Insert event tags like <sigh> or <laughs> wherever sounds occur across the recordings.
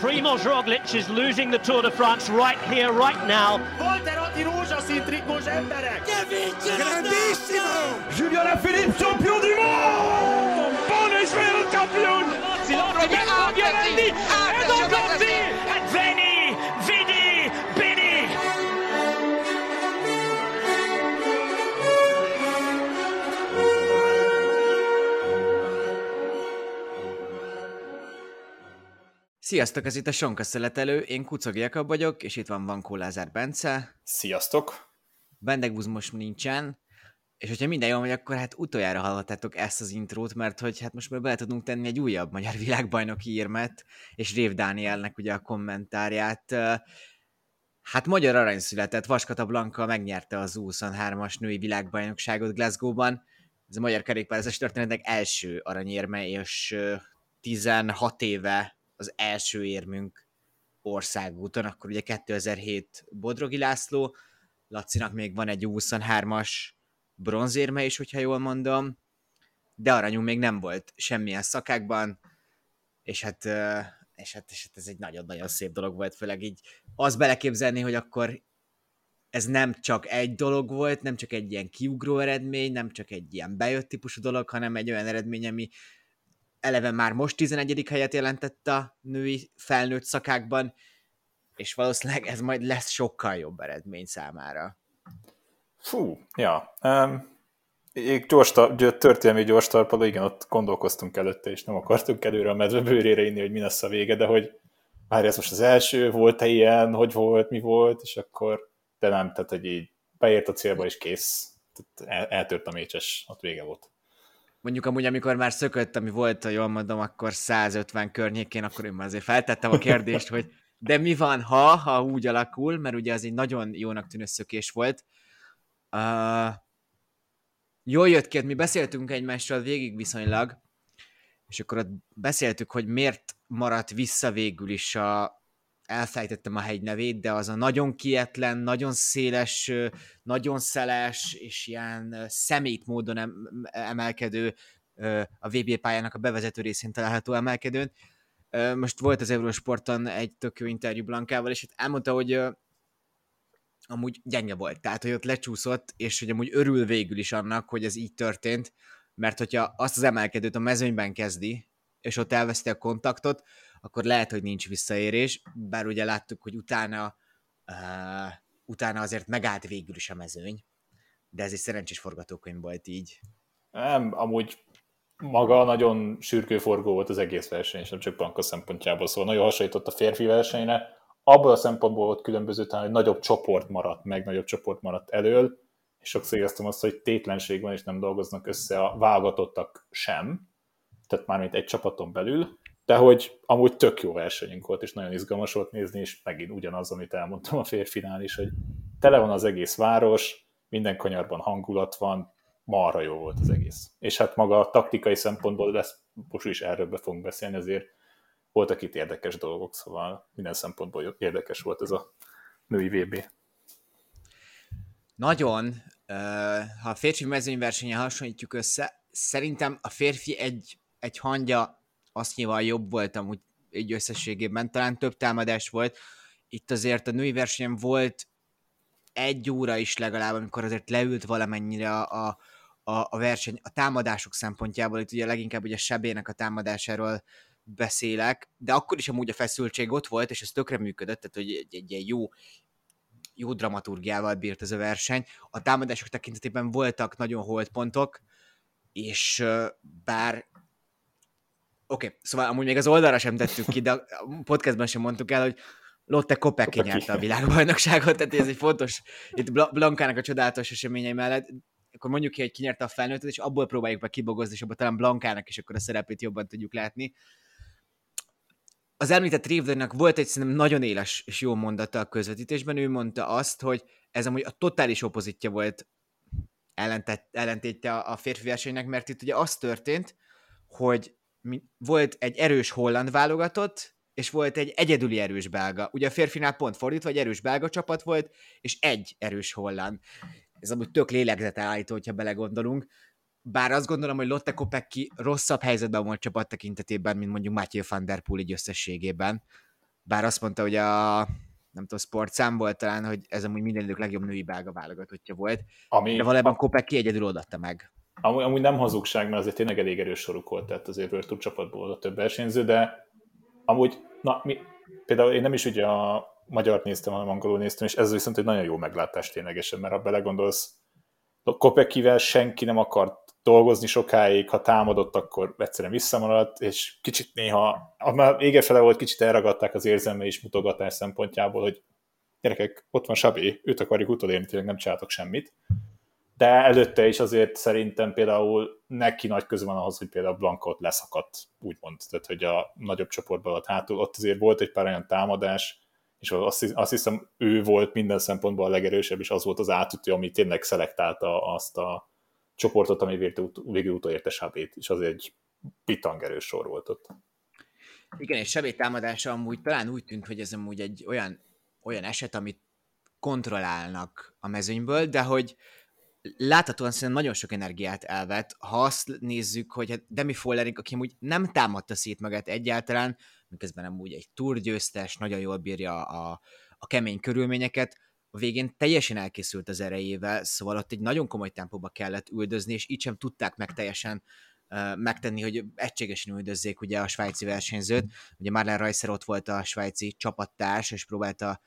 Primoz Roglic is losing the Tour de France right here, right now. Julien Alaphilippe, champion du monde! Buon Israel champion! Violandi, Edo Conti, Sziasztok, ez itt a Sonka Szeletelő, én Kucog Jakab vagyok, és itt van Vankó Lázár Bence. Sziasztok! Bendegúz most nincsen, és hogyha minden jól megy, akkor hát utoljára hallhattátok ezt az intrót, mert hogy hát most már bele tudunk tenni egy újabb magyar világbajnoki írmet, és Rév Dánielnek ugye a kommentárját. Hát magyar arany született, Vaskata Blanka megnyerte az 23-as női világbajnokságot Glasgow-ban. Ez a magyar kerékpározás történetnek első aranyérme, és 16 éve az első érmünk országúton, akkor ugye 2007 Bodrogi László, Lacinak még van egy 23-as bronzérme is, hogyha jól mondom, de aranyunk még nem volt semmilyen szakákban, és hát, és hát, és hát ez egy nagyon-nagyon szép dolog volt, főleg így az beleképzelni, hogy akkor ez nem csak egy dolog volt, nem csak egy ilyen kiugró eredmény, nem csak egy ilyen bejött típusú dolog, hanem egy olyan eredmény, ami eleve már most 11. helyet jelentett a női felnőtt szakákban, és valószínűleg ez majd lesz sokkal jobb eredmény számára. Fú, ja. Um, gyors, történelmi gyors tarpaló, igen, ott gondolkoztunk előtte, és nem akartunk előre a medve bőrére inni, hogy mi lesz a vége, de hogy már ez most az első, volt-e ilyen, hogy volt, mi volt, és akkor, de nem, tehát hogy így beért a célba, és kész. Tehát el, eltört a mécses, ott vége volt mondjuk amúgy, amikor már szökött, ami volt, ha jól mondom, akkor 150 környékén, akkor én már azért feltettem a kérdést, hogy de mi van, ha, ha úgy alakul, mert ugye az egy nagyon jónak tűnő szökés volt. Uh, jól jött ki, hát mi beszéltünk egymással végig viszonylag, és akkor ott beszéltük, hogy miért maradt vissza végül is a, elfejtettem a hegy nevét, de az a nagyon kietlen, nagyon széles, nagyon szeles és ilyen szemét módon emelkedő a VB pályának a bevezető részén található emelkedőn. Most volt az Eurosporton egy tök jó interjú Blankával, és itt elmondta, hogy amúgy gyenge volt, tehát hogy ott lecsúszott, és hogy amúgy örül végül is annak, hogy ez így történt, mert hogyha azt az emelkedőt a mezőnyben kezdi, és ott elveszti a kontaktot, akkor lehet, hogy nincs visszaérés, bár ugye láttuk, hogy utána, uh, utána azért megállt végül is a mezőny, de ez egy szerencsés forgatókönyv volt így. Nem, amúgy maga nagyon sürgő forgó volt az egész verseny, és nem csak Blanka szempontjából, szóval nagyon hasonlított a férfi versenyre. Abból a szempontból volt különböző, talán, hogy nagyobb csoport maradt meg, nagyobb csoport maradt elől, és sokszor éreztem azt, hogy tétlenség van, és nem dolgoznak össze a válogatottak sem, tehát mármint egy csapaton belül, de hogy amúgy tök jó versenyünk volt, és nagyon izgalmas volt nézni, és megint ugyanaz, amit elmondtam a férfinál is, hogy tele van az egész város, minden kanyarban hangulat van, marha jó volt az egész. És hát maga a taktikai szempontból lesz, most is erről be fogunk beszélni, ezért voltak itt érdekes dolgok, szóval minden szempontból érdekes volt ez a női VB. Nagyon. Ha a férfi mezőnyversenyen hasonlítjuk össze, szerintem a férfi egy, egy hangja azt nyilván jobb volt amúgy egy összességében, talán több támadás volt. Itt azért a női versenyen volt egy óra is legalább, amikor azért leült valamennyire a, a, a verseny, a támadások szempontjából, itt ugye leginkább ugye Sebének a támadásáról beszélek, de akkor is amúgy a feszültség ott volt, és ez tökre működött, tehát hogy egy, egy, egy jó, jó dramaturgiával bírt ez a verseny. A támadások tekintetében voltak nagyon holdpontok, és bár Oké, okay, szóval amúgy még az oldalra sem tettük ki, de a podcastban sem mondtuk el, hogy Lotte Kopecky nyerte a világbajnokságot, tehát ez egy fontos, itt Blankának a csodálatos eseményei mellett, akkor mondjuk ki, hogy ki nyerte a felnőttet, és abból próbáljuk meg kibogozni, és abban talán Blankának is akkor a szerepét jobban tudjuk látni. Az említett Rivdernek volt egy szerintem nagyon éles és jó mondata a közvetítésben, ő mondta azt, hogy ez amúgy a totális opozitja volt ellentétje a férfi versenynek, mert itt ugye az történt, hogy volt egy erős holland válogatott, és volt egy egyedüli erős belga. Ugye a férfinál pont fordítva, egy erős belga csapat volt, és egy erős holland. Ez amúgy tök lélegzetállító, hogyha belegondolunk. bár azt gondolom, hogy Lotte Kopecky rosszabb helyzetben volt csapat tekintetében, mint mondjuk Matthew van der Poel így összességében. Bár azt mondta, hogy a nem tudom, sportszám volt talán, hogy ez amúgy minden idők legjobb női belga válogatottja volt. Ami, de valójában Kopecky egyedül odatta meg. Amúgy, amúgy nem hazugság, mert azért tényleg elég erős soruk volt, tehát azért Tour csapatból a több versenyző, de amúgy, na, mi, például én nem is ugye a magyar néztem, hanem angolul néztem, és ez viszont egy nagyon jó meglátás ténylegesen, mert ha belegondolsz, Kopekivel senki nem akart dolgozni sokáig, ha támadott, akkor egyszerűen visszamaradt, és kicsit néha, már ége fele volt, kicsit elragadták az érzelme és mutogatás szempontjából, hogy gyerekek, ott van Sabi, őt akarjuk utolérni, tényleg nem csináltok semmit. De előtte is azért szerintem például neki nagy köze van ahhoz, hogy például Blanka ott leszakadt, úgymond. Tehát, hogy a nagyobb csoportban alatt hátul, ott azért volt egy pár olyan támadás, és azt, hiszem ő volt minden szempontból a legerősebb, és az volt az átütő, ami tényleg szelektálta azt a csoportot, ami végül utolérte Sabét, és az egy pitangerős sor volt ott. Igen, és Sabé támadása amúgy talán úgy tűnt, hogy ez amúgy egy olyan, olyan eset, amit kontrollálnak a mezőnyből, de hogy láthatóan szerintem nagyon sok energiát elvet, ha azt nézzük, hogy hát Demi Follering, aki amúgy nem támadta szét magát egyáltalán, miközben amúgy egy túrgyőztes, nagyon jól bírja a, a kemény körülményeket, a végén teljesen elkészült az erejével, szóval ott egy nagyon komoly tempóba kellett üldözni, és így sem tudták meg teljesen uh, megtenni, hogy egységesen üldözzék ugye a svájci versenyzőt. Ugye Marlen Reisser ott volt a svájci csapattárs, és próbálta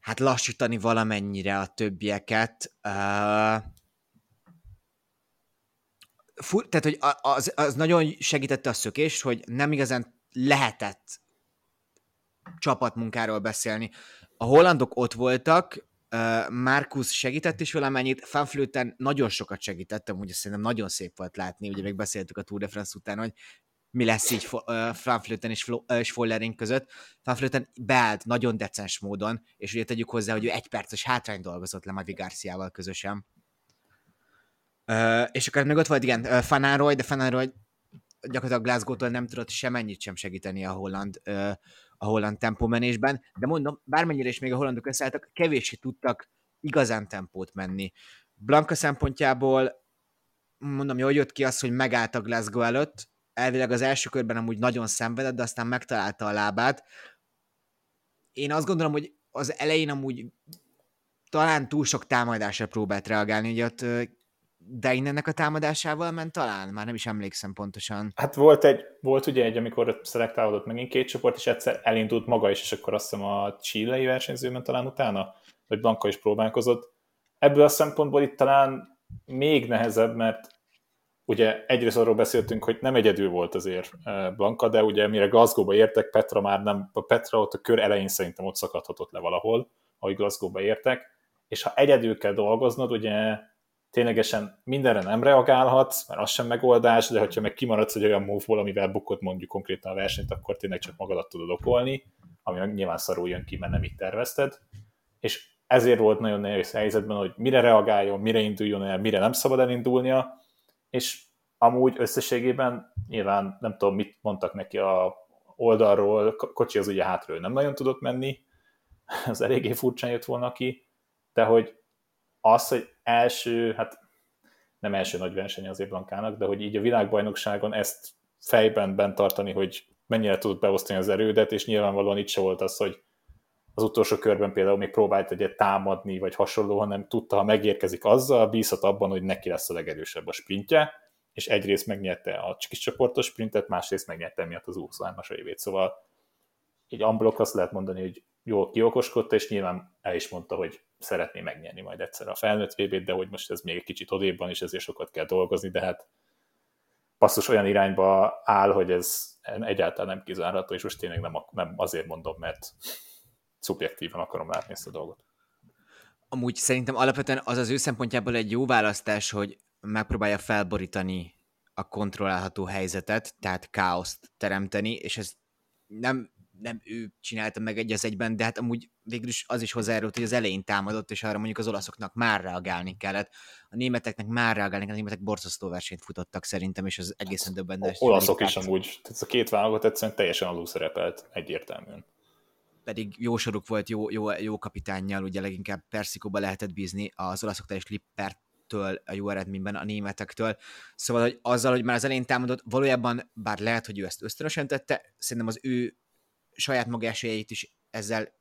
hát lassítani valamennyire a többieket. Uh, fur, tehát, hogy az, az nagyon segítette a szökést, hogy nem igazán lehetett csapatmunkáról beszélni. A hollandok ott voltak, Markus segített is valamennyit, Fanflöten nagyon sokat segítettem, ugye szerintem nagyon szép volt látni, ugye még beszéltük a Tour de France után, hogy mi lesz így uh, és, uh, és Follering között. Fanflöten beállt nagyon decens módon, és ugye tegyük hozzá, hogy ő egy perces hátrány dolgozott le Mavi Garciával közösen. És akkor még ott volt, igen, uh, de Fanároy gyakorlatilag Glasgow-tól nem tudott semennyit sem segíteni a holland, a holland tempomenésben, de mondom, bármennyire is még a hollandok összeálltak, kevéssé tudtak igazán tempót menni. Blanka szempontjából mondom, jól jött ki az, hogy megállt a Glasgow előtt, elvileg az első körben amúgy nagyon szenvedett, de aztán megtalálta a lábát. Én azt gondolom, hogy az elején amúgy talán túl sok támadásra próbált reagálni, ugye ott de innennek a támadásával ment talán? Már nem is emlékszem pontosan. Hát volt, egy, volt ugye egy, amikor szelektálódott megint két csoport, és egyszer elindult maga is, és akkor azt hiszem a chilei versenyzőben talán utána, vagy Blanka is próbálkozott. Ebből a szempontból itt talán még nehezebb, mert ugye egyrészt arról beszéltünk, hogy nem egyedül volt azért eh, Blanka, de ugye mire Glasgow-ba értek, Petra már nem, a Petra ott a kör elején szerintem ott szakadhatott le valahol, ahogy Glasgow-ba értek, és ha egyedül kell dolgoznod, ugye ténylegesen mindenre nem reagálhatsz, mert az sem megoldás, de hogyha meg kimaradsz egy olyan move amivel bukott mondjuk konkrétan a versenyt, akkor tényleg csak magadat tudod okolni, ami nyilván szarul jön ki, mert nem így tervezted. És ezért volt nagyon nehéz helyzetben, hogy mire reagáljon, mire induljon el, mire nem szabad elindulnia, és amúgy összességében nyilván nem tudom, mit mondtak neki a oldalról, kocsi az ugye hátról nem nagyon tudott menni, <laughs> az eléggé furcsán jött volna ki, de hogy az, hogy első, hát nem első nagy verseny azért Blankának, de hogy így a világbajnokságon ezt fejben bent tartani, hogy mennyire tudod beosztani az erődet, és nyilvánvalóan itt se volt az, hogy az utolsó körben például még próbált egyet támadni, vagy hasonló, hanem tudta, ha megérkezik azzal, bízhat abban, hogy neki lesz a legerősebb a sprintje, és egyrészt megnyerte a kis csoportos sprintet, másrészt megnyerte miatt az 23-as évét. Szóval egy unblock azt lehet mondani, hogy jól kiokoskodta, és nyilván el is mondta, hogy szeretné megnyerni majd egyszer a felnőtt vb de hogy most ez még egy kicsit odébban, és ezért sokat kell dolgozni, de hát passzus olyan irányba áll, hogy ez egyáltalán nem kizárható, és most tényleg nem, nem azért mondom, mert szubjektívan akarom látni ezt a dolgot. Amúgy szerintem alapvetően az az ő szempontjából egy jó választás, hogy megpróbálja felborítani a kontrollálható helyzetet, tehát káoszt teremteni, és ez nem nem ő csinálta meg egy az egyben, de hát amúgy végül is az is hozzájárult, hogy az elején támadott, és arra mondjuk az olaszoknak már reagálni kellett. A németeknek már reagálni kellett, a németek borzasztó versenyt futottak szerintem, és az egészen döbbenetes. Olaszok is amúgy, tehát a két válogat egyszerűen teljesen alul szerepelt egyértelműen. Pedig jó soruk volt, jó, jó, jó kapitánnyal, ugye leginkább Perszikóba lehetett bízni, az olaszoknál is Lippert től a jó eredményben a németektől. Szóval, hogy azzal, hogy már az elején támadott, valójában, bár lehet, hogy ő ezt ösztönösen tette, szerintem az ő saját maga esélyeit is ezzel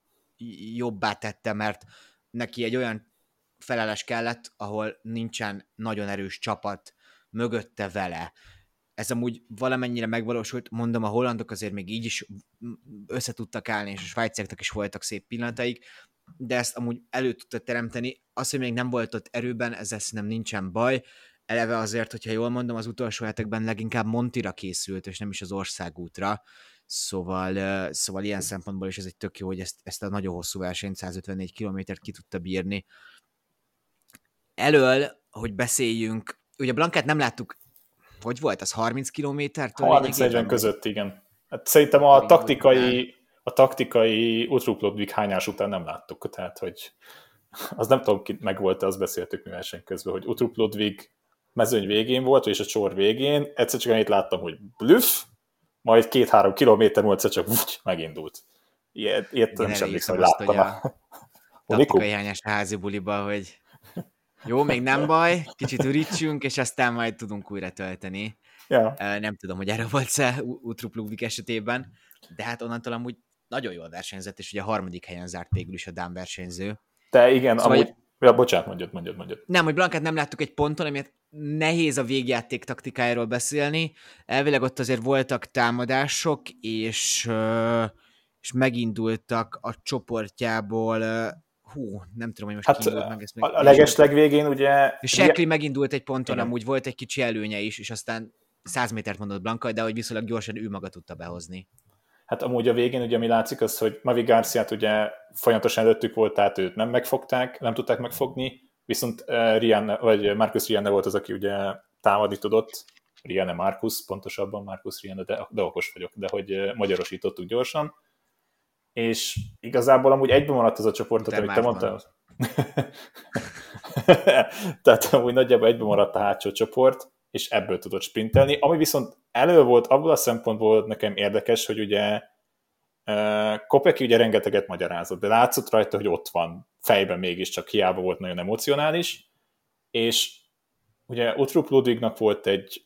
jobbá tette, mert neki egy olyan felállás kellett, ahol nincsen nagyon erős csapat mögötte vele. Ez amúgy valamennyire megvalósult, mondom, a hollandok azért még így is össze tudtak állni, és a svájciaknak is voltak szép pillanataik, de ezt amúgy elő tudta teremteni. Az, hogy még nem volt ott erőben, ezzel szerintem nincsen baj. Eleve azért, hogyha jól mondom, az utolsó hetekben leginkább Montira készült, és nem is az országútra. Szóval, szóval ilyen szempontból is ez egy tök jó, hogy ezt, ezt a nagyon hosszú versenyt, 154 kilométert ki tudta bírni. Elől, hogy beszéljünk, ugye Blankát nem láttuk, hogy volt, az 30 kilométertől? 30-40 között, igen. Hát szerintem a taktikai, a taktikai Utrup Ludwig hányás után nem láttuk, tehát hogy az nem tudom, ki meg volt azt beszéltük mi verseny közben, hogy Utrup Ludwig mezőny végén volt, és a csor végén, egyszer csak annyit láttam, hogy blüff, majd két-három kilométer múlva csak úgy megindult. Ilyet, ilyet nem is emlékszem, hogy láttam. A <laughs> taktikai hányás házi buliba, hogy jó, még nem baj, kicsit ürítsünk, és aztán majd tudunk újra tölteni. Ja. Nem tudom, hogy erre volt-e Utrup esetében, de hát onnantól amúgy nagyon jól versenyzett, és ugye a harmadik helyen zárt végül is a Dán versenyző. De igen, szóval amúgy... Ja, bocsánat, mondjad, mondjad, mondjad. Nem, hogy Blankát nem láttuk egy ponton, amiért nehéz a végjáték taktikájáról beszélni. Elvileg ott azért voltak támadások, és, és megindultak a csoportjából hú, nem tudom, hogy most hát, indult meg ezt még. A legesleg végén ugye... Sekli megindult egy ponton, Igen. amúgy volt egy kicsi előnye is, és aztán 100 métert mondott Blanka, de hogy viszonylag gyorsan ő maga tudta behozni. Hát amúgy a végén ugye mi látszik az, hogy Mavi Garciát ugye folyamatosan előttük volt, tehát őt nem megfogták, nem tudták megfogni, viszont uh, Rianne, vagy Marcus Rianne volt az, aki ugye támadni tudott, Rianne Marcus, pontosabban Marcus Rianne, de, de okos vagyok, de hogy uh, magyarosítottuk gyorsan, és igazából amúgy egyben maradt az a csoport, de amit te mondtál. <laughs> Tehát amúgy nagyjából egyben maradt a hátsó csoport, és ebből tudott sprintelni. Ami viszont elő volt, abból a szempontból nekem érdekes, hogy ugye Kopeki ugye rengeteget magyarázott, de látszott rajta, hogy ott van fejben mégiscsak hiába volt nagyon emocionális, és ugye Utrup Ludwignak volt egy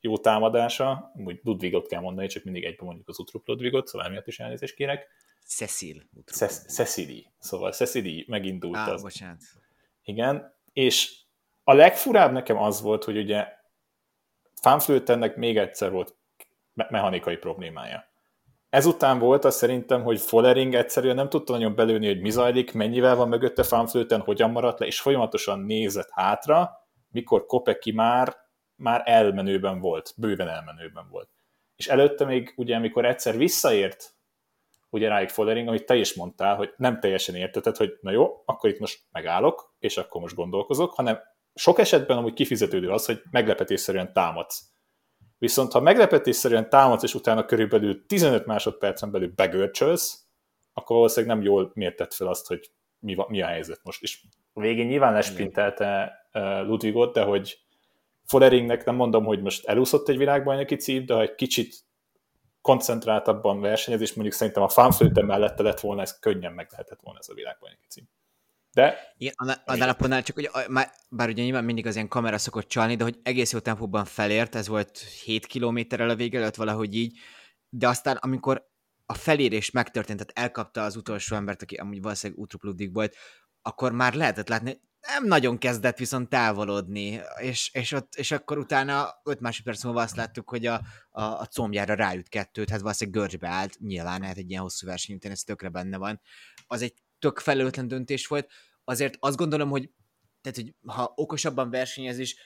jó támadása, úgy Ludwigot kell mondani, csak mindig egyben mondjuk az Utrup Ludwigot, szóval emiatt is elnézést kérek. Cecil. Cecily. Szóval Cecily megindult ah, az. bocsánat. Igen, és a legfurább nekem az volt, hogy ugye Fanflötennek még egyszer volt me- mechanikai problémája. Ezután volt az szerintem, hogy Follering egyszerűen nem tudta nagyon belőni, hogy mi zajlik, mennyivel van mögötte Fanflöten, hogyan maradt le, és folyamatosan nézett hátra, mikor Kopeki már, már elmenőben volt, bőven elmenőben volt. És előtte még, ugye, amikor egyszer visszaért ugye ráig Follering, amit te is mondtál, hogy nem teljesen értetted, hogy na jó, akkor itt most megállok, és akkor most gondolkozok, hanem sok esetben amúgy kifizetődő az, hogy meglepetésszerűen támadsz. Viszont ha meglepetésszerűen támadsz, és utána körülbelül 15 másodpercen belül begörcsölsz, akkor valószínűleg nem jól mértett fel azt, hogy mi, mi a helyzet most. És végén nyilván lesprintelte uh, Ludwigot, de hogy Folleringnek nem mondom, hogy most elúszott egy világbajnoki cím, de ha egy kicsit koncentráltabban versenyez, és mondjuk szerintem a fanflöte mellette lett volna, ez könnyen meg lehetett volna ez a világbajnoki cím. De... Igen, annál a pontnál csak, hogy bár ugye nyilván mindig az ilyen kamera szokott csalni, de hogy egész jó tempóban felért, ez volt 7 kilométerrel a vége előtt valahogy így, de aztán amikor a felérés megtörtént, tehát elkapta az utolsó embert, aki amúgy valószínűleg Utrup volt, akkor már lehetett látni, nem nagyon kezdett viszont távolodni, és, és, ott, és akkor utána 5 másodperc múlva azt láttuk, hogy a, a, a combjára ráüt kettőt, hát valószínűleg görcsbe állt, nyilván, hát egy ilyen hosszú verseny után ez tökre benne van. Az egy tök felelőtlen döntés volt. Azért azt gondolom, hogy, tehát, hogy ha okosabban versenyez is,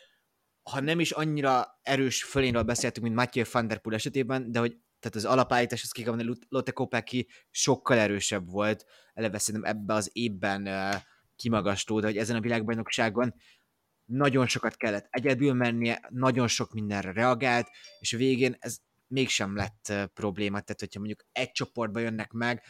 ha nem is annyira erős fölénről beszéltünk, mint Mathieu van der Poel esetében, de hogy tehát az alapállítás, az kikapni, Lotte Kopecky sokkal erősebb volt, eleve szerintem ebbe az évben uh, kimagasló, de hogy ezen a világbajnokságon nagyon sokat kellett egyedül mennie, nagyon sok mindenre reagált, és a végén ez mégsem lett probléma, tehát hogyha mondjuk egy csoportba jönnek meg,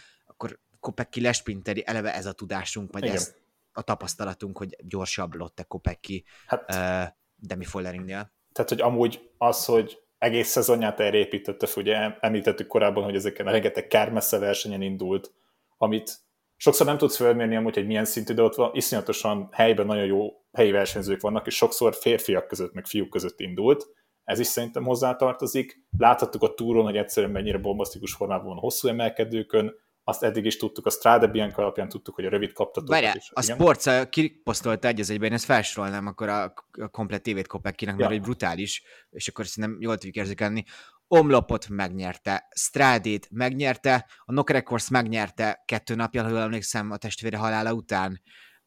Kopecki lesprinteri, eleve ez a tudásunk, vagy Igen. ez a tapasztalatunk, hogy gyorsabb Lotte Kopecki hát, uh, Demi Folleringnél. Tehát, hogy amúgy az, hogy egész szezonját erre építette, ugye említettük korábban, hogy ezeken a rengeteg kármessze versenyen indult, amit sokszor nem tudsz felmérni amúgy, hogy milyen szintű, de ott van, iszonyatosan helyben nagyon jó helyi versenyzők vannak, és sokszor férfiak között, meg fiúk között indult. Ez is szerintem hozzátartozik. Láthattuk a túron, hogy egyszerűen mennyire bombasztikus formában van hosszú emelkedőkön, azt eddig is tudtuk, a Strade Bianca alapján tudtuk, hogy a rövid kaptatók Várjál, is. a Sports kiposztolta egy az egyben, én ezt felsorolnám akkor a, a komplet tévét Kopekinek, mert ja. egy brutális, és akkor szerintem jól tudjuk érzékelni. Omlopot megnyerte, Strádét megnyerte, a Knock Records megnyerte kettő napja, ha emlékszem, a testvére halála után.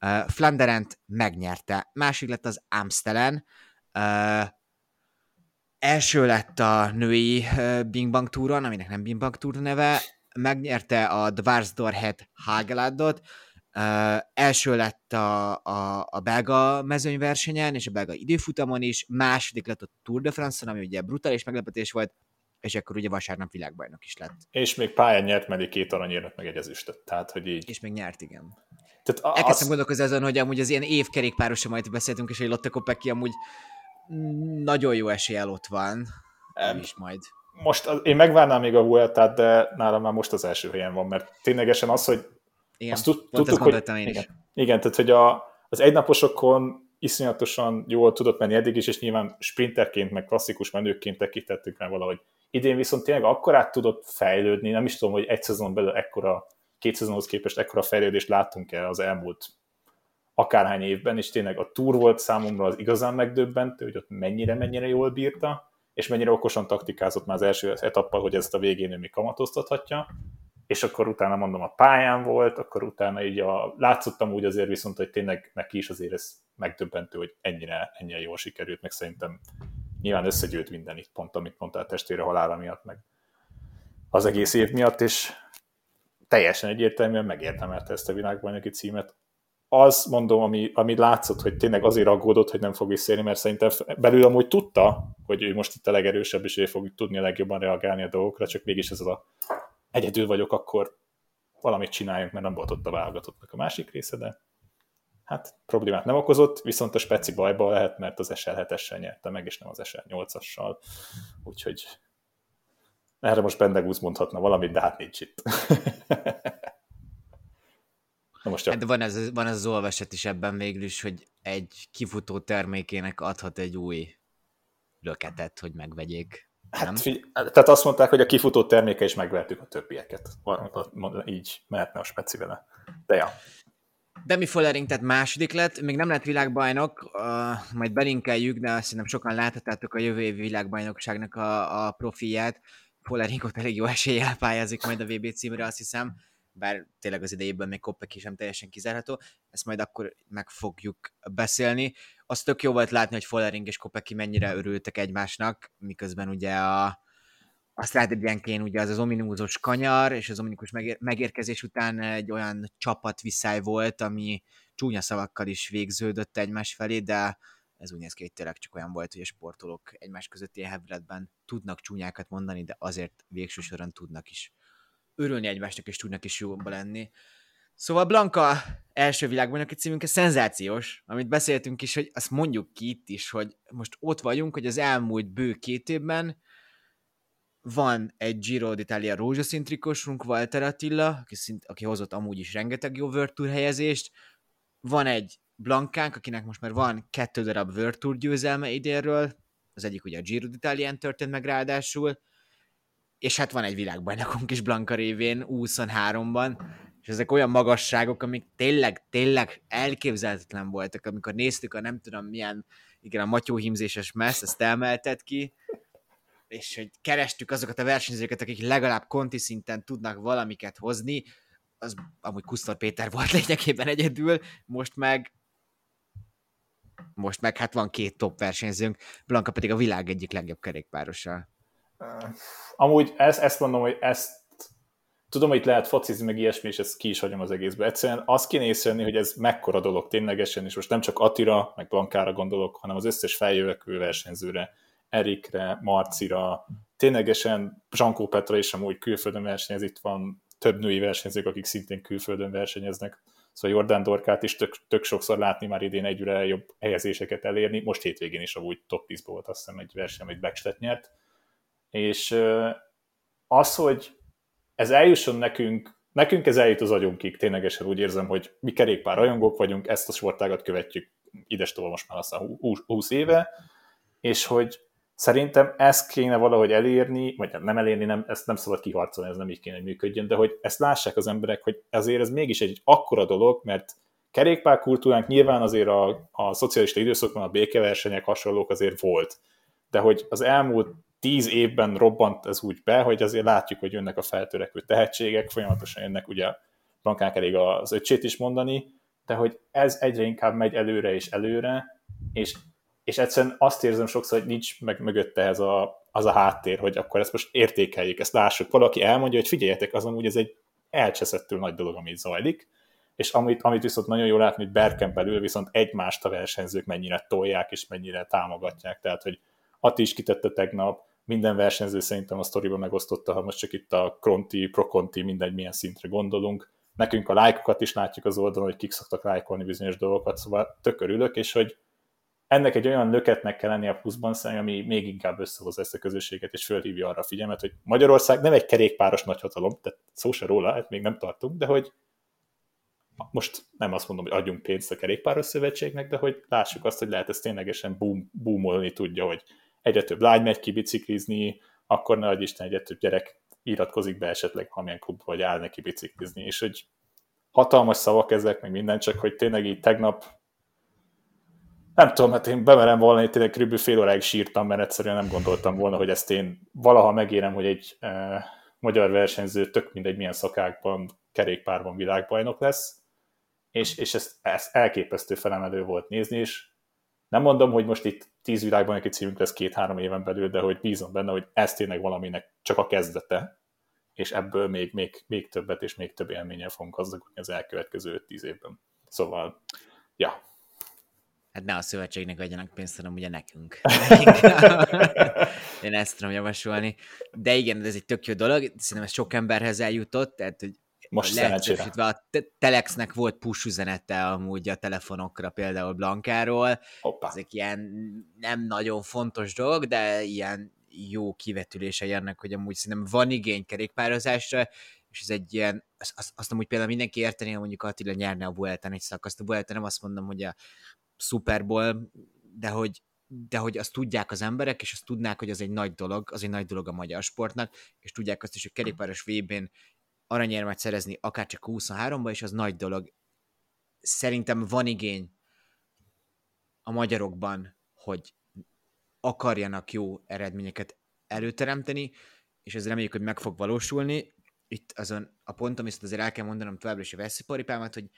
Uh, Flanderent megnyerte. Másik lett az Amstelen. Uh, első lett a női uh, Bing Bang túron, aminek nem Bing Bang túr neve. Megnyerte a Dvarsdorhet Hageladot. Uh, első lett a, a, a belga mezőnyversenyen és a belga időfutamon is, második lett a Tour de France-on, ami ugye brutális meglepetés volt, és akkor ugye vasárnap világbajnok is lett. És még pályán nyert, mert két aranyérmet meg egy ezüstöt, tehát hogy így. És még nyert, igen. Tehát a, Elkezdtem az... gondolkozni azon, hogy amúgy az ilyen évkerékpárosra majd beszéltünk, és egy Lotte Kopecky amúgy nagyon jó eséllyel ott van. Nem is majd. Most az, én megvárnám még a Vueltát, de nálam már most az első helyen van, mert ténylegesen az, hogy igen, azt tud, tudtuk, hogy, én igen, igen, tehát hogy a, az egynaposokon iszonyatosan jól tudott menni eddig is, és nyilván sprinterként, meg klasszikus menőként tekintettük rá valahogy. Idén viszont tényleg akkorát tudott fejlődni, nem is tudom, hogy egy szezon belül ekkora, két szezonhoz képest ekkora fejlődést láttunk el az elmúlt akárhány évben, és tényleg a túr volt számomra az igazán megdöbbentő, hogy ott mennyire-mennyire jól bírta, és mennyire okosan taktikázott már az első etappal, hogy ezt a végén ő még kamatoztathatja, és akkor utána mondom, a pályán volt, akkor utána így a, látszottam úgy azért viszont, hogy tényleg neki is azért ez megdöbbentő, hogy ennyire, ennyire jól sikerült, meg szerintem nyilván összegyűlt minden itt pont, amit mondtál testére halála miatt, meg az egész év miatt, és teljesen egyértelműen megérdemelte ezt a világbajnoki címet. Az mondom, ami, ami látszott, hogy tényleg azért aggódott, hogy nem fog visszérni, mert szerintem belül amúgy tudta, hogy ő most itt a legerősebb, és ő fog tudni a legjobban reagálni a dolgokra, csak mégis ez az a egyedül vagyok, akkor valamit csináljunk, mert nem volt ott a válogatottnak a másik része, de hát problémát nem okozott, viszont a speci bajba lehet, mert az SL 7 nyerte meg, és nem az SL 8-assal. Úgyhogy erre most Bendegúz mondhatna valamit, de hát nincs itt. <laughs> Na most csak... Hát van ez, van ez az olvaset is ebben végül is, hogy egy kifutó termékének adhat egy új löketet, hogy megvegyék. Hát figy- tehát azt mondták, hogy a kifutó terméke is megvertük a többieket. Így mehetne a speci vele. De ja. Demi Follering tehát második lett, még nem lett világbajnok, uh, majd belinkeljük, de szerintem sokan láthatjátok a jövő évi világbajnokságnak a, a profiát. Follering ott elég jó eséllyel pályázik majd a VB címre, azt hiszem, bár tényleg az idejében még Koppeki sem teljesen kizárható, ezt majd akkor meg fogjuk beszélni. Az tök jó volt látni, hogy Follering és Koppeki mennyire örültek egymásnak, miközben ugye a, azt látod ilyenként ugye az az ominózus kanyar, és az ominikus megér- megérkezés után egy olyan csapat viszály volt, ami csúnya szavakkal is végződött egymás felé, de ez úgy néz ki, hogy tényleg csak olyan volt, hogy a sportolók egymás közötti hevületben tudnak csúnyákat mondani, de azért végső soron tudnak is örülni egymásnak, és tudnak is jóba lenni. Szóval Blanka első világbajnoki címünk, ez szenzációs, amit beszéltünk is, hogy azt mondjuk ki itt is, hogy most ott vagyunk, hogy az elmúlt bő két évben van egy Giro d'Italia rózsaszín trikosunk, Walter Attila, aki, szint, aki hozott amúgy is rengeteg jó World Tour helyezést, van egy Blankánk, akinek most már van kettő darab World Tour győzelme idénről, az egyik ugye a Giro d'Italián történt meg ráadásul, és hát van egy világbajnokunk is Blanka révén, 23-ban, és ezek olyan magasságok, amik tényleg, tényleg elképzelhetetlen voltak, amikor néztük a nem tudom milyen, igen, a matyóhímzéses messz, ezt emeltet ki, és hogy kerestük azokat a versenyzőket, akik legalább konti szinten tudnak valamiket hozni, az amúgy Kusztor Péter volt <laughs> lényegében egyedül, most meg most meg hát van két top versenyzőnk, Blanka pedig a világ egyik legjobb kerékpárosa. Amúgy ezt, ezt mondom, hogy ezt tudom, hogy itt lehet focizni, meg ilyesmi, és ezt ki is hagyom az egészbe. Egyszerűen azt kéne észrevenni, hogy ez mekkora dolog ténylegesen, és most nem csak Atira, meg Blankára gondolok, hanem az összes feljövekvő versenyzőre, Erikre, Marcira, ténylegesen Zsankó Petra is amúgy külföldön versenyez, itt van több női versenyzők, akik szintén külföldön versenyeznek, szóval Jordán Dorkát is tök, tök sokszor látni már idén egyre jobb helyezéseket elérni, most hétvégén is amúgy top 10 volt azt hiszem egy verseny, amit Backstedt nyert, és az, hogy ez eljusson nekünk nekünk ez eljut az agyunkig, ténylegesen úgy érzem, hogy mi kerékpár rajongók vagyunk, ezt a sportágat követjük idestova most már aztán 20 éve, és hogy szerintem ezt kéne valahogy elérni, vagy nem elérni, nem, ezt nem szabad kiharcolni, ez nem így kéne, hogy működjön, de hogy ezt lássák az emberek, hogy azért ez mégis egy akkora dolog, mert kerékpárkultúránk nyilván azért a, a szocialista időszakban a békeversenyek hasonlók azért volt, de hogy az elmúlt tíz évben robbant ez úgy be, hogy azért látjuk, hogy jönnek a feltörekvő tehetségek, folyamatosan jönnek ugye Blankánk elég az öcsét is mondani, de hogy ez egyre inkább megy előre és előre, és, és egyszerűen azt érzem sokszor, hogy nincs meg mögötte ez a, az a háttér, hogy akkor ezt most értékeljük, ezt lássuk. Valaki elmondja, hogy figyeljetek, az amúgy ez egy elcseszettől nagy dolog, amit zajlik, és amit, amit viszont nagyon jól látni, hogy Berken belül viszont egymást a versenyzők mennyire tolják, és mennyire támogatják. Tehát, hogy Ati is kitette tegnap, minden versenyző szerintem a sztoriban megosztotta, ha most csak itt a Kronti, Prokonti, mindegy milyen szintre gondolunk. Nekünk a lájkokat is látjuk az oldalon, hogy kik szoktak lájkolni bizonyos dolgokat, szóval tök és hogy ennek egy olyan löketnek kell lennie a pluszban, ami még inkább összehozza ezt a közösséget, és fölhívja arra a figyelmet, hogy Magyarország nem egy kerékpáros nagyhatalom, tehát szó se róla, hát még nem tartunk, de hogy most nem azt mondom, hogy adjunk pénzt a kerékpáros szövetségnek, de hogy lássuk azt, hogy lehet ezt ténylegesen boom, boomolni tudja, hogy egyre több lány megy ki biciklizni, akkor ne adj Isten, egyre több gyerek iratkozik be esetleg valamilyen klub, vagy áll neki biciklizni, és hogy hatalmas szavak ezek, meg minden, csak hogy tényleg így tegnap nem tudom, hát én bemerem volna, hogy tényleg kb. fél óráig sírtam, mert egyszerűen nem gondoltam volna, hogy ezt én valaha megérem, hogy egy e, magyar versenyző tök mindegy milyen szakákban, kerékpárban világbajnok lesz, és, és ezt, ezt elképesztő felemelő volt nézni, és nem mondom, hogy most itt tíz világban egy címünk lesz két-három éven belül, de hogy bízom benne, hogy ez tényleg valaminek csak a kezdete, és ebből még, még, még többet és még több élménnyel fogunk gazdagodni az elkövetkező tíz évben. Szóval, ja. Hát ne a szövetségnek adjanak pénzt, hanem ugye nekünk. <laughs> Én ezt tudom javasolni. De igen, ez egy tök jó dolog, szerintem ez sok emberhez eljutott, tehát hogy most szerencsére. A Telexnek volt push üzenete amúgy a telefonokra, például Blankáról. Hoppá. Ezek ilyen nem nagyon fontos dolog, de ilyen jó kivetülése ennek, hogy amúgy szerintem van igény kerékpározásra, és ez egy ilyen, azt, azt, amúgy például mindenki érteni, mondjuk Attila nyerne a Vuelta-n egy szakaszt. A Vuelta nem azt mondom, hogy a Super Bowl, de hogy, de hogy azt tudják az emberek, és azt tudnák, hogy az egy nagy dolog, az egy nagy dolog a magyar sportnak, és tudják azt is, hogy kerékpáros VB-n aranyérmet szerezni, akár csak 23-ba, és az nagy dolog. Szerintem van igény a magyarokban, hogy akarjanak jó eredményeket előteremteni, és ez reméljük, hogy meg fog valósulni. Itt azon a ponton viszont azért el kell mondanom továbbra is a veszélyparipámat, hogy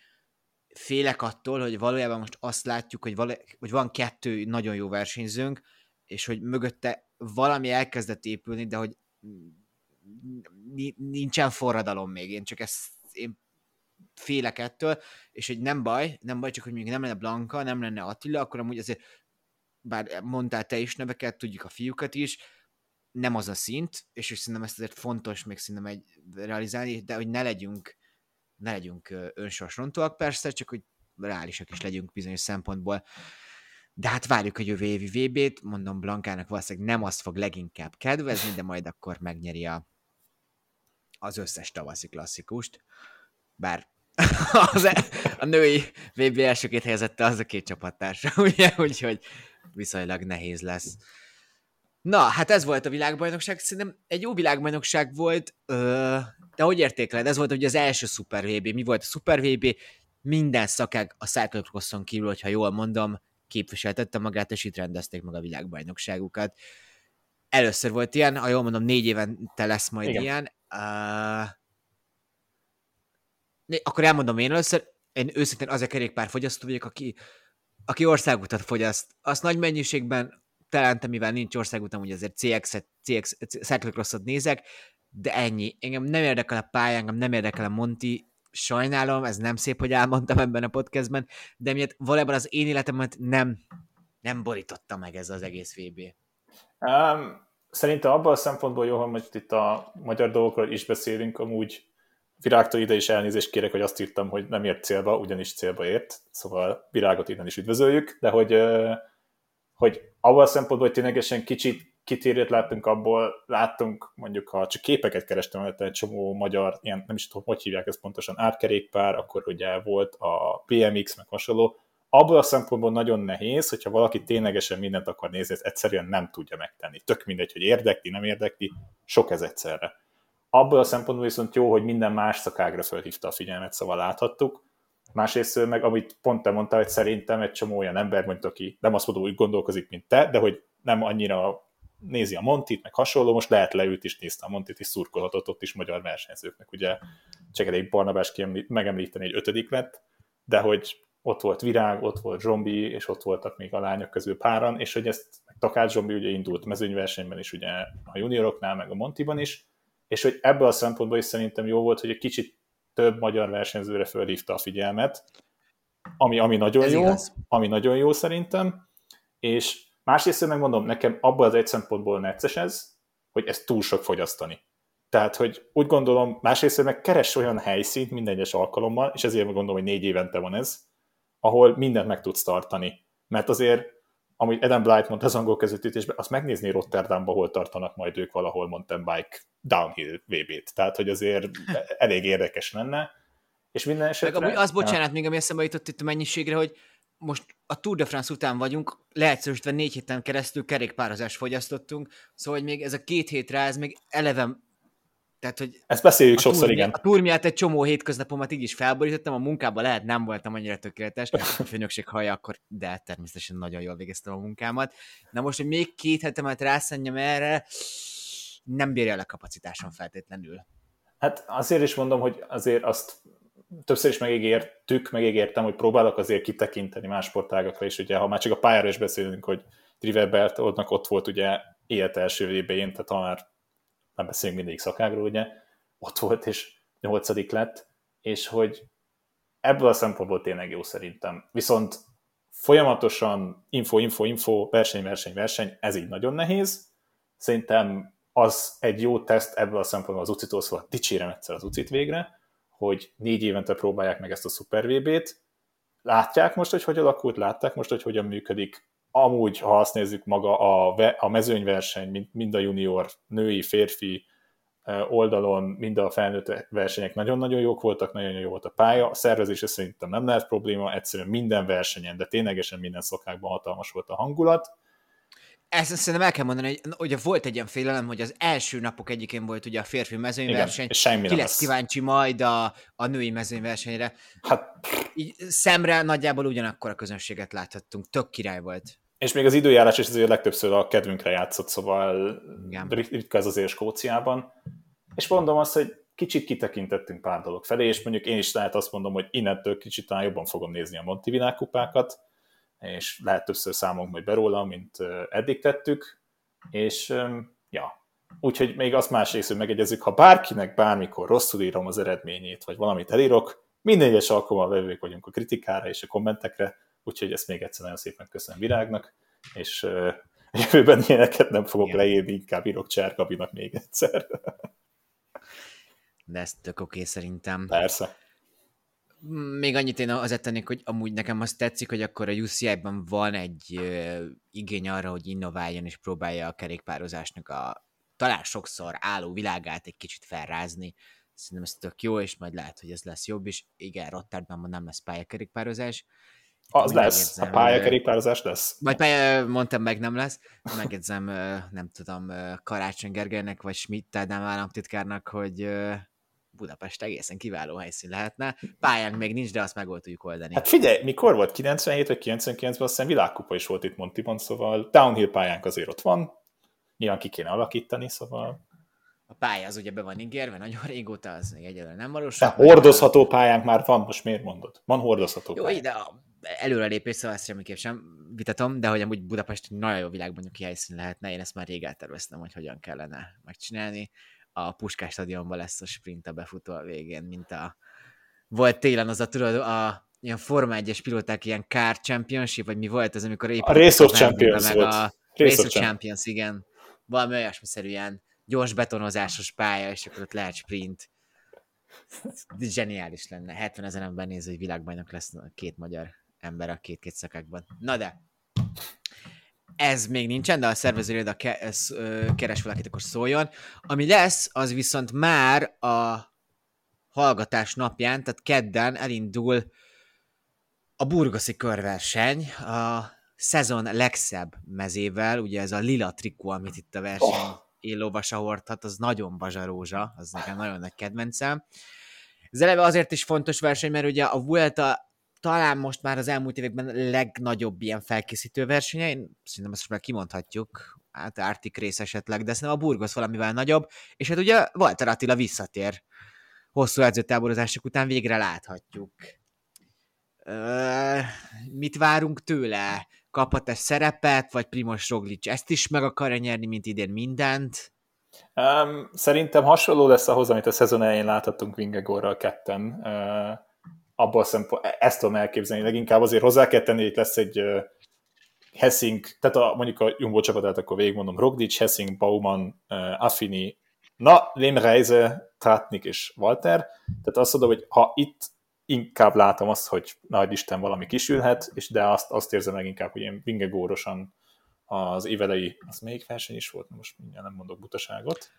félek attól, hogy valójában most azt látjuk, hogy, vala, hogy van kettő nagyon jó versenyzőnk, és hogy mögötte valami elkezdett épülni, de hogy nincsen forradalom még, én csak ezt én félek ettől, és hogy nem baj, nem baj, csak hogy még nem lenne Blanka, nem lenne Attila, akkor amúgy azért, bár mondtál te is neveket, tudjuk a fiúkat is, nem az a szint, és, és szerintem ezt azért fontos még szerintem egy realizálni, de hogy ne legyünk, ne legyünk önsorsrontóak persze, csak hogy reálisak is legyünk bizonyos szempontból. De hát várjuk a jövő évi VB-t, mondom Blankának valószínűleg nem azt fog leginkább kedvezni, de majd akkor megnyeri a, az összes tavaszi klasszikust, bár <laughs> az, e- a női VB első két helyezette az a két csapattársa, <laughs> ugye, úgyhogy viszonylag nehéz lesz. Na, hát ez volt a világbajnokság, szerintem egy jó világbajnokság volt, de hogy értékeled? Ez volt ugye az első Super VB. Mi volt a Super VB? Minden szakág a Cyclocrosson kívül, hogyha jól mondom, képviseltette magát, és itt rendezték meg a világbajnokságukat. Először volt ilyen, ha jól mondom, négy évente lesz majd Igen. ilyen. Uh, akkor elmondom én először, én őszintén az a kerékpár fogyasztó vagyok, aki, aki országutat fogyaszt. Azt nagy mennyiségben talán mivel nincs országutam, hogy azért CX-et, CX, cyclocrossot nézek, de ennyi. Engem nem érdekel a pályán, engem nem érdekel a Monti, sajnálom, ez nem szép, hogy elmondtam ebben a podcastben, de miért valójában az én életemet nem, nem borította meg ez az egész VB. Um, Szerintem abban a szempontból jó, hogy itt a magyar dolgokról is beszélünk, amúgy Virágtól ide is elnézést kérek, hogy azt írtam, hogy nem ért célba, ugyanis célba ért, szóval Virágot innen is üdvözöljük, de hogy, hogy abban a szempontból, hogy ténylegesen kicsit kitérőt láttunk abból, láttunk mondjuk, ha csak képeket kerestem, egy csomó magyar, ilyen, nem is tudom, hogy hívják ezt pontosan, átkerékpár, akkor ugye volt a BMX, meg hasonló, abból a szempontból nagyon nehéz, hogyha valaki ténylegesen mindent akar nézni, ezt egyszerűen nem tudja megtenni. Tök mindegy, hogy érdekli, nem érdekli, sok ez egyszerre. Abból a szempontból viszont jó, hogy minden más szakágra felhívta a figyelmet, szóval láthattuk. Másrészt meg, amit pont te mondtál, hogy szerintem egy csomó olyan ember, mint aki nem azt mondom, úgy gondolkozik, mint te, de hogy nem annyira nézi a Montit, meg hasonló, most lehet leült is nézte a Montit, és szurkolhatott ott is magyar versenyzőknek. Ugye Csegedék Barnabás megemlíteni egy ötödik lett, de hogy ott volt Virág, ott volt Zsombi, és ott voltak még a lányok közül páran, és hogy ezt Takács Zsombi ugye indult mezőnyversenyben is, ugye a junioroknál, meg a Montiban is, és hogy ebből a szempontból is szerintem jó volt, hogy egy kicsit több magyar versenyzőre fölhívta a figyelmet, ami, ami nagyon Ez jó, igaz. ami nagyon jó szerintem, és másrészt megmondom, nekem abban az egy szempontból necces ez, hogy ez túl sok fogyasztani. Tehát, hogy úgy gondolom, másrészt meg keres olyan helyszínt minden egyes alkalommal, és ezért gondolom, hogy négy évente van ez, ahol mindent meg tudsz tartani. Mert azért, amit Adam Blight mondta az angol közvetítésben, azt megnézni Rotterdamba, hol tartanak majd ők valahol mountain bike downhill VB-t. Tehát, hogy azért elég érdekes lenne. És minden esetre... Meg az bocsánat, még ami eszembe jutott itt a mennyiségre, hogy most a Tour de France után vagyunk, leegyszerűsítve négy héten keresztül kerékpározást fogyasztottunk, szóval hogy még ez a két hétre, ez még eleve tehát, hogy Ezt beszéljük sokszor, igen. A túr miatt egy csomó hétköznapomat így is felborítottam, a munkában lehet nem voltam annyira tökéletes, a főnökség hallja, akkor de természetesen nagyon jól végeztem a munkámat. Na most, hogy még két hetemet rászennjam erre, nem bírja el a kapacitásom feltétlenül. Hát azért is mondom, hogy azért azt többször is megígértük, megígértem, hogy próbálok azért kitekinteni más sportágakra, és ugye ha már csak a pályára is beszélünk, hogy Triver Belt ott volt ugye élet első évén, tehát ha már nem beszélünk mindig szakágról, ugye, ott volt, és nyolcadik lett, és hogy ebből a szempontból tényleg jó szerintem. Viszont folyamatosan info, info, info, verseny, verseny, verseny, ez így nagyon nehéz. Szerintem az egy jó teszt ebből a szempontból az ucitól, szóval dicsérem egyszer az ucit végre, hogy négy évente próbálják meg ezt a Super VB-t, látják most, hogy hogy alakult, látták most, hogy hogyan működik, amúgy, ha azt nézzük maga a, a mezőnyverseny, mind a junior, női, férfi oldalon, mind a felnőtt versenyek nagyon-nagyon jók voltak, nagyon jó volt a pálya, a szervezése szerintem nem lehet probléma, egyszerűen minden versenyen, de ténylegesen minden szokákban hatalmas volt a hangulat, ezt szerintem el kell mondani, hogy ugye volt egy ilyen félelem, hogy az első napok egyikén volt ugye a férfi mezőnyverseny, Igen, semmi ki lesz, lesz kíváncsi majd a, a női mezőnyversenyre. Hát... Így szemre nagyjából ugyanakkor a közönséget láthattunk, tök király volt. És még az időjárás is azért legtöbbször a kedvünkre játszott, szóval Igen. ritka ez azért Skóciában. És mondom azt, hogy kicsit kitekintettünk pár dolog felé, és mondjuk én is lehet azt mondom, hogy innentől kicsit talán jobban fogom nézni a Monti világkupákat, és lehet többször számolunk majd beróla, mint eddig tettük, és ja, úgyhogy még azt más részül megegyezzük, ha bárkinek bármikor rosszul írom az eredményét, vagy valamit elírok, minden egyes alkalommal vevők vagyunk a kritikára és a kommentekre, úgyhogy ezt még egyszer nagyon szépen köszönöm Virágnak, és jövőben ilyeneket nem fogok Igen. leírni, inkább írok Cserkabinak még egyszer. De ez tök oké szerintem. Persze. Még annyit én azért tennék, hogy amúgy nekem azt tetszik, hogy akkor a UCI-ban van egy uh, igény arra, hogy innováljon és próbálja a kerékpározásnak a talán sokszor álló világát egy kicsit felrázni. Szerintem ez tök jó, és majd lehet, hogy ez lesz jobb is. Igen, Rotterdamban nem lesz pályakerékpározás. Az lesz, a pályakerékpározás lesz. Majd pálya, mondtam meg nem lesz. Megjegyzem, nem tudom, Karácsony Gergelynek, vagy Schmidt Ádám államtitkárnak, hogy Budapest egészen kiváló helyszín lehetne. Pályánk még nincs, de azt meg tudjuk oldani. Hát figyelj, mikor volt? 97 vagy 99-ben azt hiszem világkupa is volt itt Montiban, szóval downhill pályánk azért ott van. Nyilván ki kéne alakítani, szóval... A pálya az ugye be van ígérve, nagyon régóta az még egyelőre nem valósul. De hordozható pályánk már van, most miért mondod? Van hordozható Jó, pályánk. de a előrelépés, szóval ezt semmiképp sem vitatom, de hogy amúgy Budapest nagyon jó világban ki helyszín lehetne, én ezt már rég elterveztem, hogy hogyan kellene megcsinálni a Puskás stadionban lesz a sprint a befutó a végén, mint a volt télen az a, tudod, a ilyen Forma 1-es pilóták, ilyen Car Championship, vagy mi volt az, amikor épp a Race of Champions meg volt. A Race of Champions, igen. Valami olyasmi gyors betonozásos pálya, és akkor ott lehet sprint. Zseniális lenne. 70 ezer ember néző, hogy világbajnok lesz két magyar ember a két-két szakákban. Na de, ez még nincsen, de a szervezőréd a ke- ez, ö, keres valakit, akkor szóljon. Ami lesz, az viszont már a hallgatás napján, tehát kedden elindul a burgoszi körverseny, a szezon legszebb mezével, ugye ez a lila trikó, amit itt a verseny oh. éllovasa hordhat, az nagyon bazsarózsa, az nekem nagyon nagy kedvencem. Ez eleve azért is fontos verseny, mert ugye a Vuelta talán most már az elmúlt években legnagyobb ilyen felkészítő versenye, én szerintem ezt már kimondhatjuk, hát Arctic Race esetleg, de szerintem a Burgos valamivel nagyobb, és hát ugye Walter Attila visszatér hosszú edzőtáborozások után végre láthatjuk. Ö, mit várunk tőle? Kaphat-e szerepet, vagy Primoz Roglic ezt is meg akarja nyerni, mint idén mindent? Um, szerintem hasonló lesz ahhoz, amit a szezon elején láthattunk Vingegorral ketten. Uh, abból a szempont, ezt tudom elképzelni, leginkább azért hozzá kell tenni, hogy lesz egy uh, Hessing, tehát a, mondjuk a Jumbo csapatát akkor végigmondom, Roglic, Hessing, Bauman, uh, Affini, na, Reise, Tratnik és Walter, tehát azt mondom, hogy ha itt inkább látom azt, hogy nagy Isten valami kisülhet, és de azt, azt érzem meg inkább, hogy ilyen vingegórosan az évelei, az melyik verseny is volt? Most mindjárt nem mondok butaságot.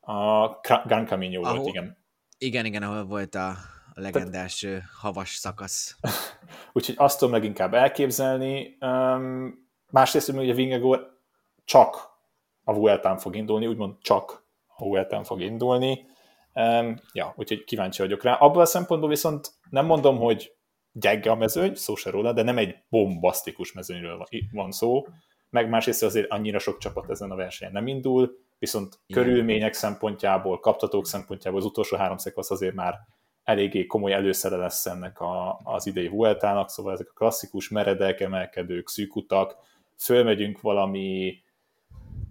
A Gran Camino volt, igen. Igen, igen, ahol volt a, a legendás Te... havas szakasz. <laughs> Úgyhogy azt tudom leginkább elképzelni. Um, másrészt, hogy a Vingegor csak a Vueltán fog indulni, úgymond csak a Vueltán fog indulni. Um, ja, úgyhogy kíváncsi vagyok rá. Abban a szempontból viszont nem mondom, hogy gyenge a mezőny, szó se róla, de nem egy bombasztikus mezőnyről van szó, meg másrészt azért annyira sok csapat ezen a versenyen nem indul, viszont Igen. körülmények szempontjából, kaptatók szempontjából az utolsó három szekasz azért már eléggé komoly előszere lesz ennek a, az idei Vueltának, szóval ezek a klasszikus meredek, emelkedők, szűkutak, fölmegyünk valami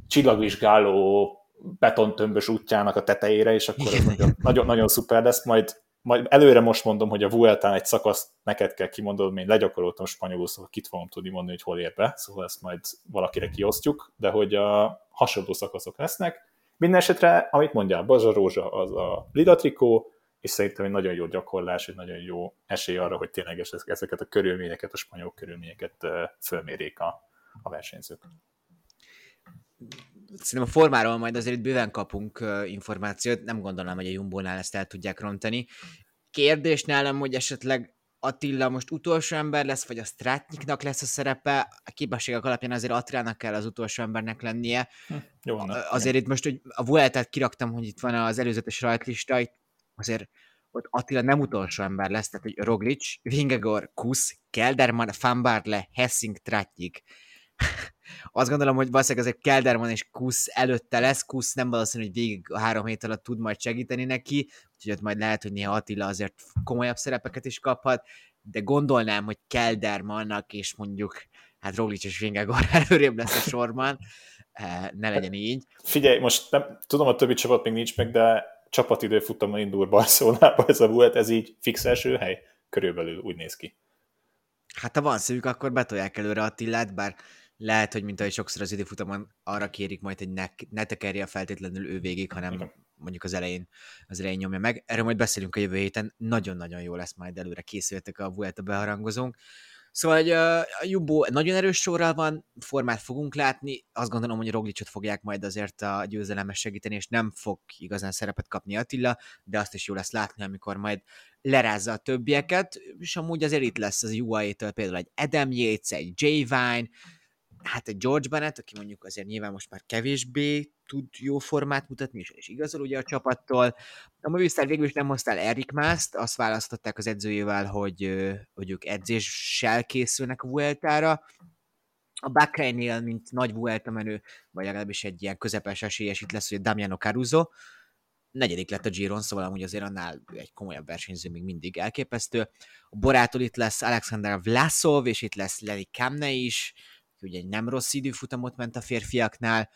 csillagvizsgáló betontömbös útjának a tetejére, és akkor ez nagyon, <laughs> nagyon, nagyon szuper lesz, majd, majd előre most mondom, hogy a Vueltán egy szakaszt neked kell kimondod, én legyakoroltam spanyolul, szóval kit fogom tudni mondani, hogy hol ér be, szóval ezt majd valakire kiosztjuk, de hogy a hasonló szakaszok lesznek. Minden esetre, amit mondjál, Bazsa Rózsa az a lidatrikó, és szerintem egy nagyon jó gyakorlás, egy nagyon jó esély arra, hogy tényleg ezeket a körülményeket, a spanyol körülményeket fölmérjék a, a versenyzők szerintem a formáról majd azért bőven kapunk információt, nem gondolom, hogy a Jumbo-nál ezt el tudják rontani. Kérdés nálam, hogy esetleg Attila most utolsó ember lesz, vagy a Stratniknak lesz a szerepe, a képességek alapján azért Attilának kell az utolsó embernek lennie. Hm, jó, azért itt most, hogy a Vueltát kiraktam, hogy itt van az előzetes rajtlista, itt azért ott Attila nem utolsó ember lesz, tehát hogy Roglic, Vingegor, Kusz, Kelderman, Fambarle, Hessing, Tratnik <laughs> azt gondolom, hogy valószínűleg ezek Kelderman és Kusz előtte lesz, Kusz nem valószínű, hogy végig a három hét alatt tud majd segíteni neki, úgyhogy ott majd lehet, hogy néha Attila azért komolyabb szerepeket is kaphat, de gondolnám, hogy Keldermannak és mondjuk hát Roglic és Vingegor <laughs> előrébb lesz a sorban, eh, ne legyen így. Figyelj, most nem, tudom, a többi csapat még nincs meg, de csapatidő futamon indul Barcelonába ez a volt, ez így fix első hely? Körülbelül úgy néz ki. Hát ha van szívük, akkor betolják előre Attilát, bár lehet, hogy mint ahogy sokszor az időfutamon arra kérik majd, hogy ne, ne tekerje feltétlenül ő végig, hanem Igen. mondjuk az elején, az elején nyomja meg. Erről majd beszélünk a jövő héten, nagyon-nagyon jó lesz majd előre készültek a Vuelta beharangozónk. Szóval hogy a Jumbo nagyon erős sorral van, formát fogunk látni, azt gondolom, hogy Roglicot fogják majd azért a győzelemes segíteni, és nem fog igazán szerepet kapni Attila, de azt is jó lesz látni, amikor majd lerázza a többieket, és amúgy azért itt lesz az UAE-től például egy Adam Yates, egy Jay Vine, hát egy George Bennett, aki mondjuk azért nyilván most már kevésbé tud jó formát mutatni, és, igazol ugye a csapattól. A Movistar végül is nem hoztál Erik Mászt, azt választották az edzőjével, hogy, hogy ők edzéssel készülnek a Vueltára. A Bakreinél, mint nagy Vuelta menő, vagy legalábbis egy ilyen közepes esélyes itt lesz, hogy Damiano Caruso, negyedik lett a Giron, szóval amúgy azért annál egy komolyabb versenyző még mindig elképesztő. A Borától itt lesz Alexander Vlasov, és itt lesz Lenny Kamne is, ugye egy nem rossz időfutamot ment a férfiaknál.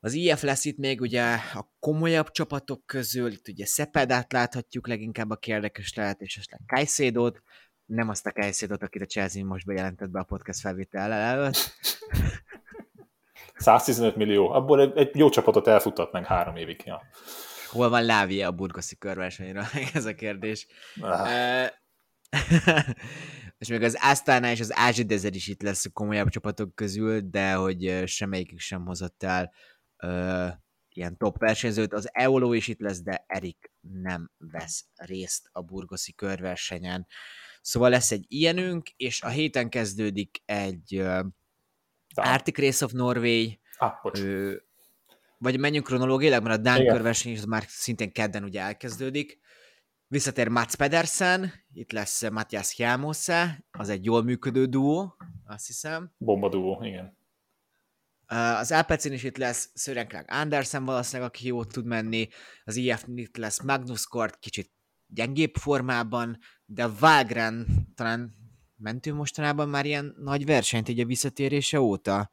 Az IF lesz itt még ugye a komolyabb csapatok közül, itt ugye Szepedát láthatjuk leginkább, a érdekes lehet, és esetleg Kajszédót, nem azt a Kajszédót, akit a Chelsea most bejelentett be a podcast felvétel előtt. 115 millió, abból egy, egy jó csapatot elfuttatnánk három évig. Ja. Hol van Lávia a burgoszi körversenyre? <laughs> Ez a kérdés. Ah. <laughs> és még az Astana és az Ázsi Dezer is itt lesz a komolyabb csapatok közül, de hogy semmelyikük sem hozott el uh, ilyen top versenyzőt. Az Eolo is itt lesz, de Erik nem vesz részt a burgoszi körversenyen. Szóval lesz egy ilyenünk, és a héten kezdődik egy uh, Arctic Race of Norway, ah, uh, vagy menjünk kronológiailag, mert a Dán körverseny is már szintén kedden ugye elkezdődik. Visszatér Mats Pedersen, itt lesz Matthias Hjelmose, az egy jól működő duó, azt hiszem. Bomba duó, igen. Az Alpecin is itt lesz Sören Krag Andersen valószínűleg, aki jót tud menni, az IF itt lesz Magnus Kort, kicsit gyengébb formában, de Valgren talán mentő mostanában már ilyen nagy versenyt így a visszatérése óta.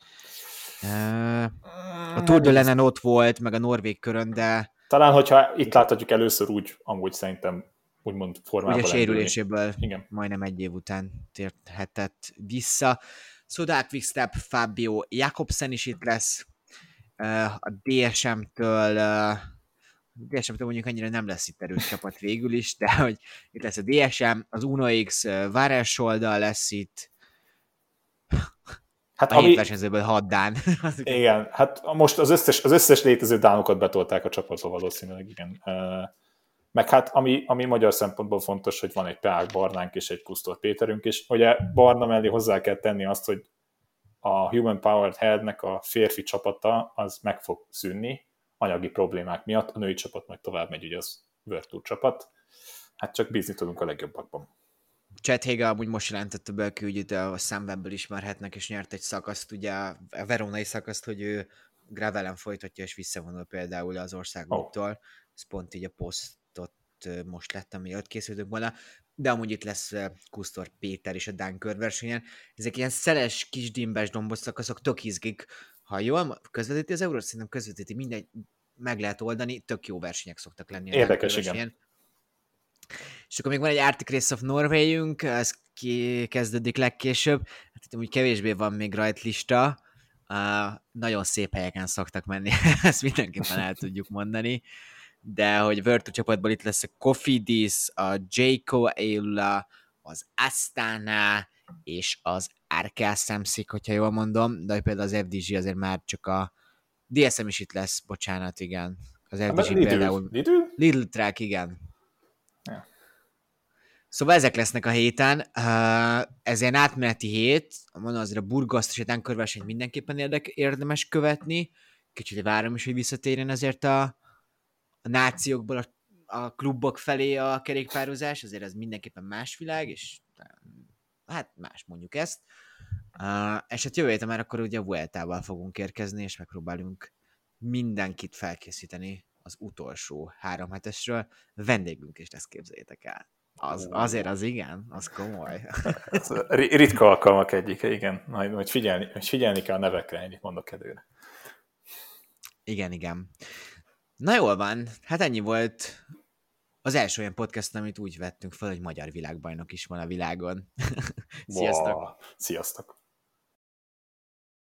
A Tour de Lenen ott volt, meg a Norvég körön, de... Talán, hogyha itt láthatjuk először úgy, amúgy szerintem úgymond formában Ugye sérüléséből Igen. majdnem egy év után térhetett vissza. Szodák Quickstep, Fabio Jakobsen is itt lesz. A DSM-től DSM-től mondjuk annyira nem lesz itt erős csapat végül is, de hogy itt lesz a DSM, az Uno X Váresolda lesz itt, Hát a ami... versenyzőből hat Dán. <laughs> igen, hát most az összes, az összes létező Dánokat betolták a csapatba valószínűleg, igen. Meg hát ami, ami magyar szempontból fontos, hogy van egy Peák Barnánk és egy Kusztor Péterünk, és ugye Barna mellé hozzá kell tenni azt, hogy a Human Powered Headnek a férfi csapata az meg fog szűnni anyagi problémák miatt, a női csapat meg tovább megy, ugye az Tour csapat. Hát csak bízni tudunk a legjobbakban. Chad Hage amúgy most jelentette be a külgyűt, a Sunwebből ismerhetnek, és nyert egy szakaszt, ugye a veronai szakaszt, hogy ő Gravelen folytatja, és visszavonul például az országoktól. Oh. Ez pont így a posztot most lettem, ami ott készültök volna. De amúgy itt lesz Kusztor Péter és a Dán körversenyen. Ezek ilyen szeles, kis dimbes dombos szakaszok, tök izgik. Ha jól közvetíti az eurót, szerintem közvetíti, mindegy, meg lehet oldani, tök jó versenyek szoktak lenni. Érdekes, igen. És akkor még van egy Arctic Race of Norway-ünk, ez ki kezdődik legkésőbb. Hát itt úgy kevésbé van még rajtlista. Uh, nagyon szép helyeken szoktak menni, <laughs> ezt mindenképpen el tudjuk mondani. De hogy Virtu csapatból itt lesz a Kofidis, a Jayco Eula, az Astana és az Arkel Samsic, hogyha jól mondom, de például az FDG azért már csak a DSM is itt lesz, bocsánat, igen. Az FDG például... Lidl? Lidl Track, igen. Szóval ezek lesznek a héten. Ez ilyen átmeneti hét. Mondom, azért a Burgaszt és a körversenyt mindenképpen érdek, érdemes követni. Kicsit várom is, hogy visszatérjen azért a, a nációkból a, a klubok felé a kerékpározás. Azért ez mindenképpen más világ, és hát más mondjuk ezt. Uh, és hát jövő héten már akkor ugye a Vueltával fogunk érkezni, és megpróbálunk mindenkit felkészíteni az utolsó három hetesről. Vendégünk is lesz, képzeljétek el. Az, azért az igen, az komoly. ritka alkalmak egyike, igen. Majd, majd figyelni, majd figyelni kell a nevekre, ennyit mondok előre. Igen, igen. Na jól van, hát ennyi volt az első olyan podcast, amit úgy vettünk fel, hogy magyar világbajnok is van a világon. <laughs> Sziasztok! Wow. Sziasztok!